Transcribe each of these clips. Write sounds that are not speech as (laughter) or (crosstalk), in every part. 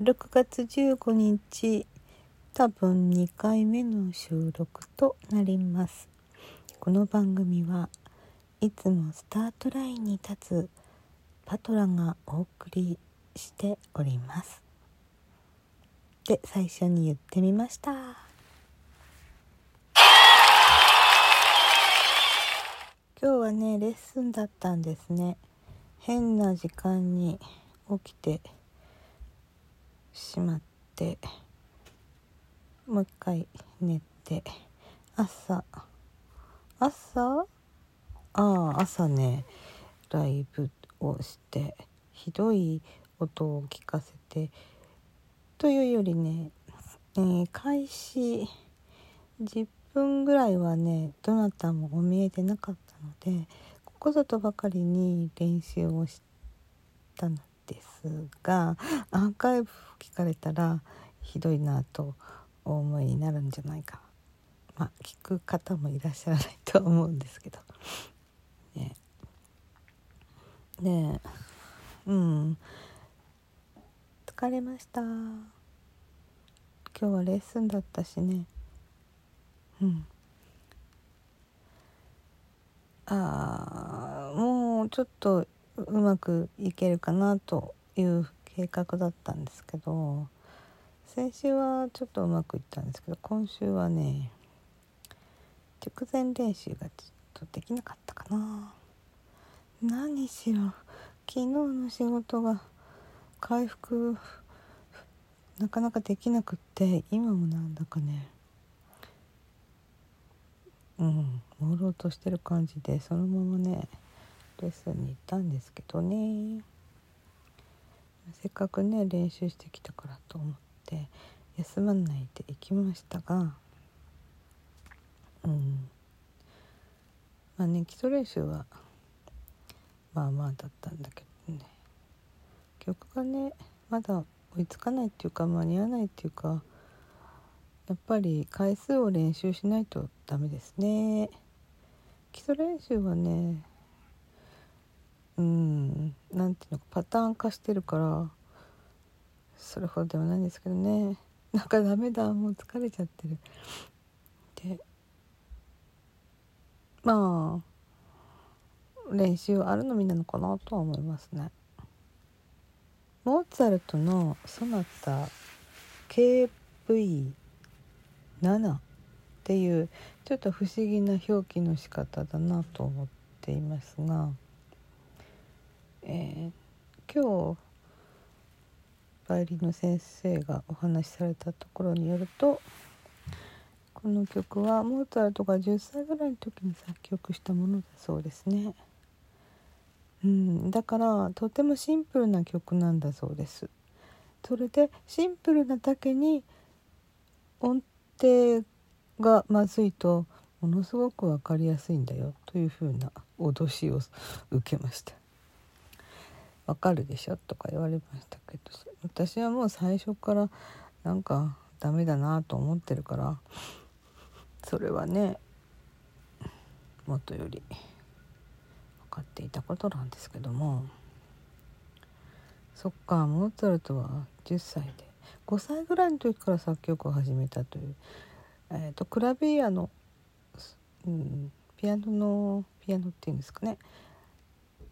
6月15日多分2回目の収録となります。この番組はいつもスタートラインに立つパトラがお送りしております。で最初に言ってみました今日ねレッスンだったんですね。変な時間に起きてしまってもう一回寝て朝朝？ああ朝ねライブをしてひどい音を聞かせてというよりね、えー、開始10分ぐらいはねどなたもお見えでなかった。のでここぞとばかりに練習をしたのですがアーカイブ聞かれたらひどいなとお思いになるんじゃないか。まあ聞く方もいらっしゃらないと思うんですけど。ね。でうん。疲れました。今日はレッスンだったしね。うん。あもうちょっとうまくいけるかなという計画だったんですけど先週はちょっとうまくいったんですけど今週はね直前練習がちょっとできなかったかな。何しろ昨日の仕事が回復なかなかできなくって今もなんだかねうん。朦朧としてる感じでそのままねレッスンに行ったんですけどね。せっかくね練習してきたからと思って休まないで行きましたがうん。まあね基礎練習はまあまあだったんだけどね。曲がねまだ追いつかないっていうか間に合わないっていうかやっぱり回数を練習しないとダメですね。基礎練習はねうんなんていうのかパターン化してるからそれほどではないんですけどね。なんかダメだもう疲れちゃってる。でまあ練習あるのみなのかなとは思いますね。モーツァルトのソナタ KV 7っていうちょっと不思議な表記の仕方だなと思っていますがえー、今日バイオリンの先生がお話しされたところによるとこの曲はモーツァルトが10歳ぐらいの時に作曲したものだそうですね。うん、だからとてもシンプルな曲なんだそうです。それでシンプルなだけに音程がまずいとものすごく分かりやすいんだよというふうな脅しを受けました。わかるでしょとか言われましたけど私はもう最初からなんかダメだなと思ってるからそれはねもとより分かっていたことなんですけどもそっかモーツァルトは10歳で5歳ぐらいの時から作曲を始めたという、えーと、クラビアの、うん、ピアノのピアノっていうんですかね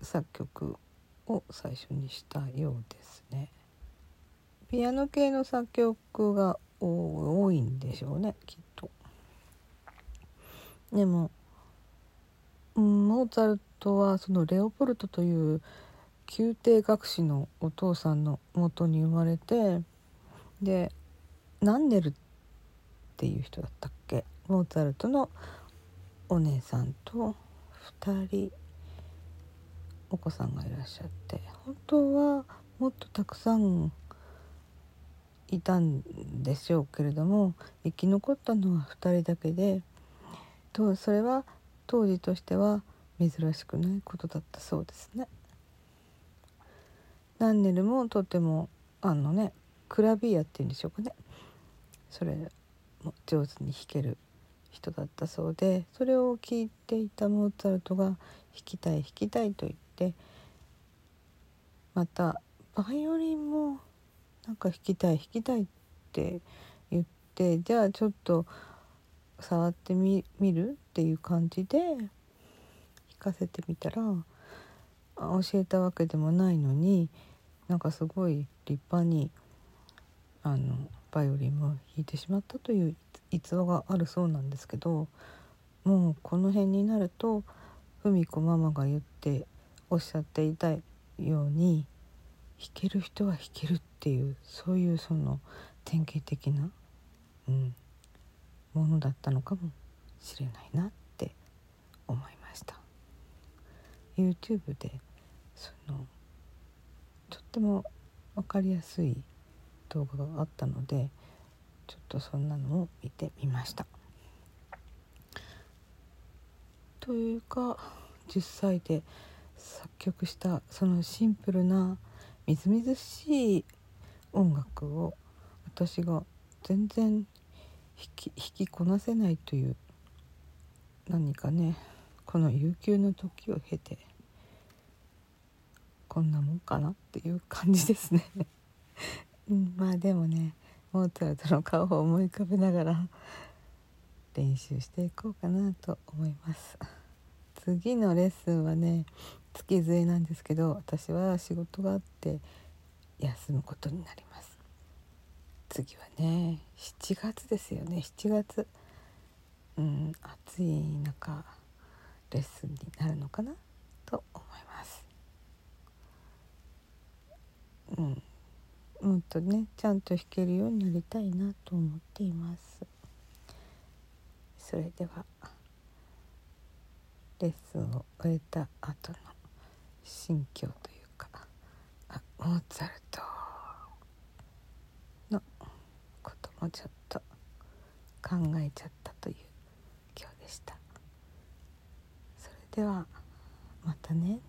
作曲を最初にしたようですね。ピアノ系の作曲が多いんでしょうねきっと。でも、うん、モーツァルトはそのレオポルトという宮廷学士のお父さんのもとに生まれてでナンネルっていう人だったっけ？モーツァルトのお姉さんと2人お子さんがいらっしゃって本当はもっとたくさんいたんでしょうけれども生き残ったのは2人だけでとそれは当時としては珍しくないことだったそうですね。ナンネルもとてもあのねクラビアっていうんでしょうかね。それも上手に弾ける人だったそうでそれを聞いていたモーツァルトが弾きたい弾きたいと言ってまたバイオリンもなんか弾きたい弾きたいって言ってじゃあちょっと触ってみるっていう感じで弾かせてみたら教えたわけでもないのになんかすごい立派にあのバイオリンも弾いてしまったという逸話があるそうなんですけどもうこの辺になると文子ママが言っておっしゃっていたように弾ける人は弾けるっていうそういうその典型的な、うん、ものだったのかもしれないなって思いました。YouTube でそのとっても分かりやすい動画があったのでちょっとそんなのを見てみました。というか10歳で作曲したそのシンプルなみずみずしい音楽を私が全然弾き弾きこなせないという何かねこの悠久の時を経てこんなもんかなっていう感じですねうん、まあでもねモーツァルトの顔を思い浮かべながら (laughs) 練習していこうかなと思います。(laughs) 次のレッスンはね月末なんですけど私は仕事があって休むことになります。次はね7月ですよね。7月。うん暑い中レッスンになるのかなと思います。うん。もっとねちゃんと弾けるようになりたいなと思っています。それではレッスンを終えた後の心境というかあモーツァルトのこともちょっと考えちゃったという今日でした。それではまたね。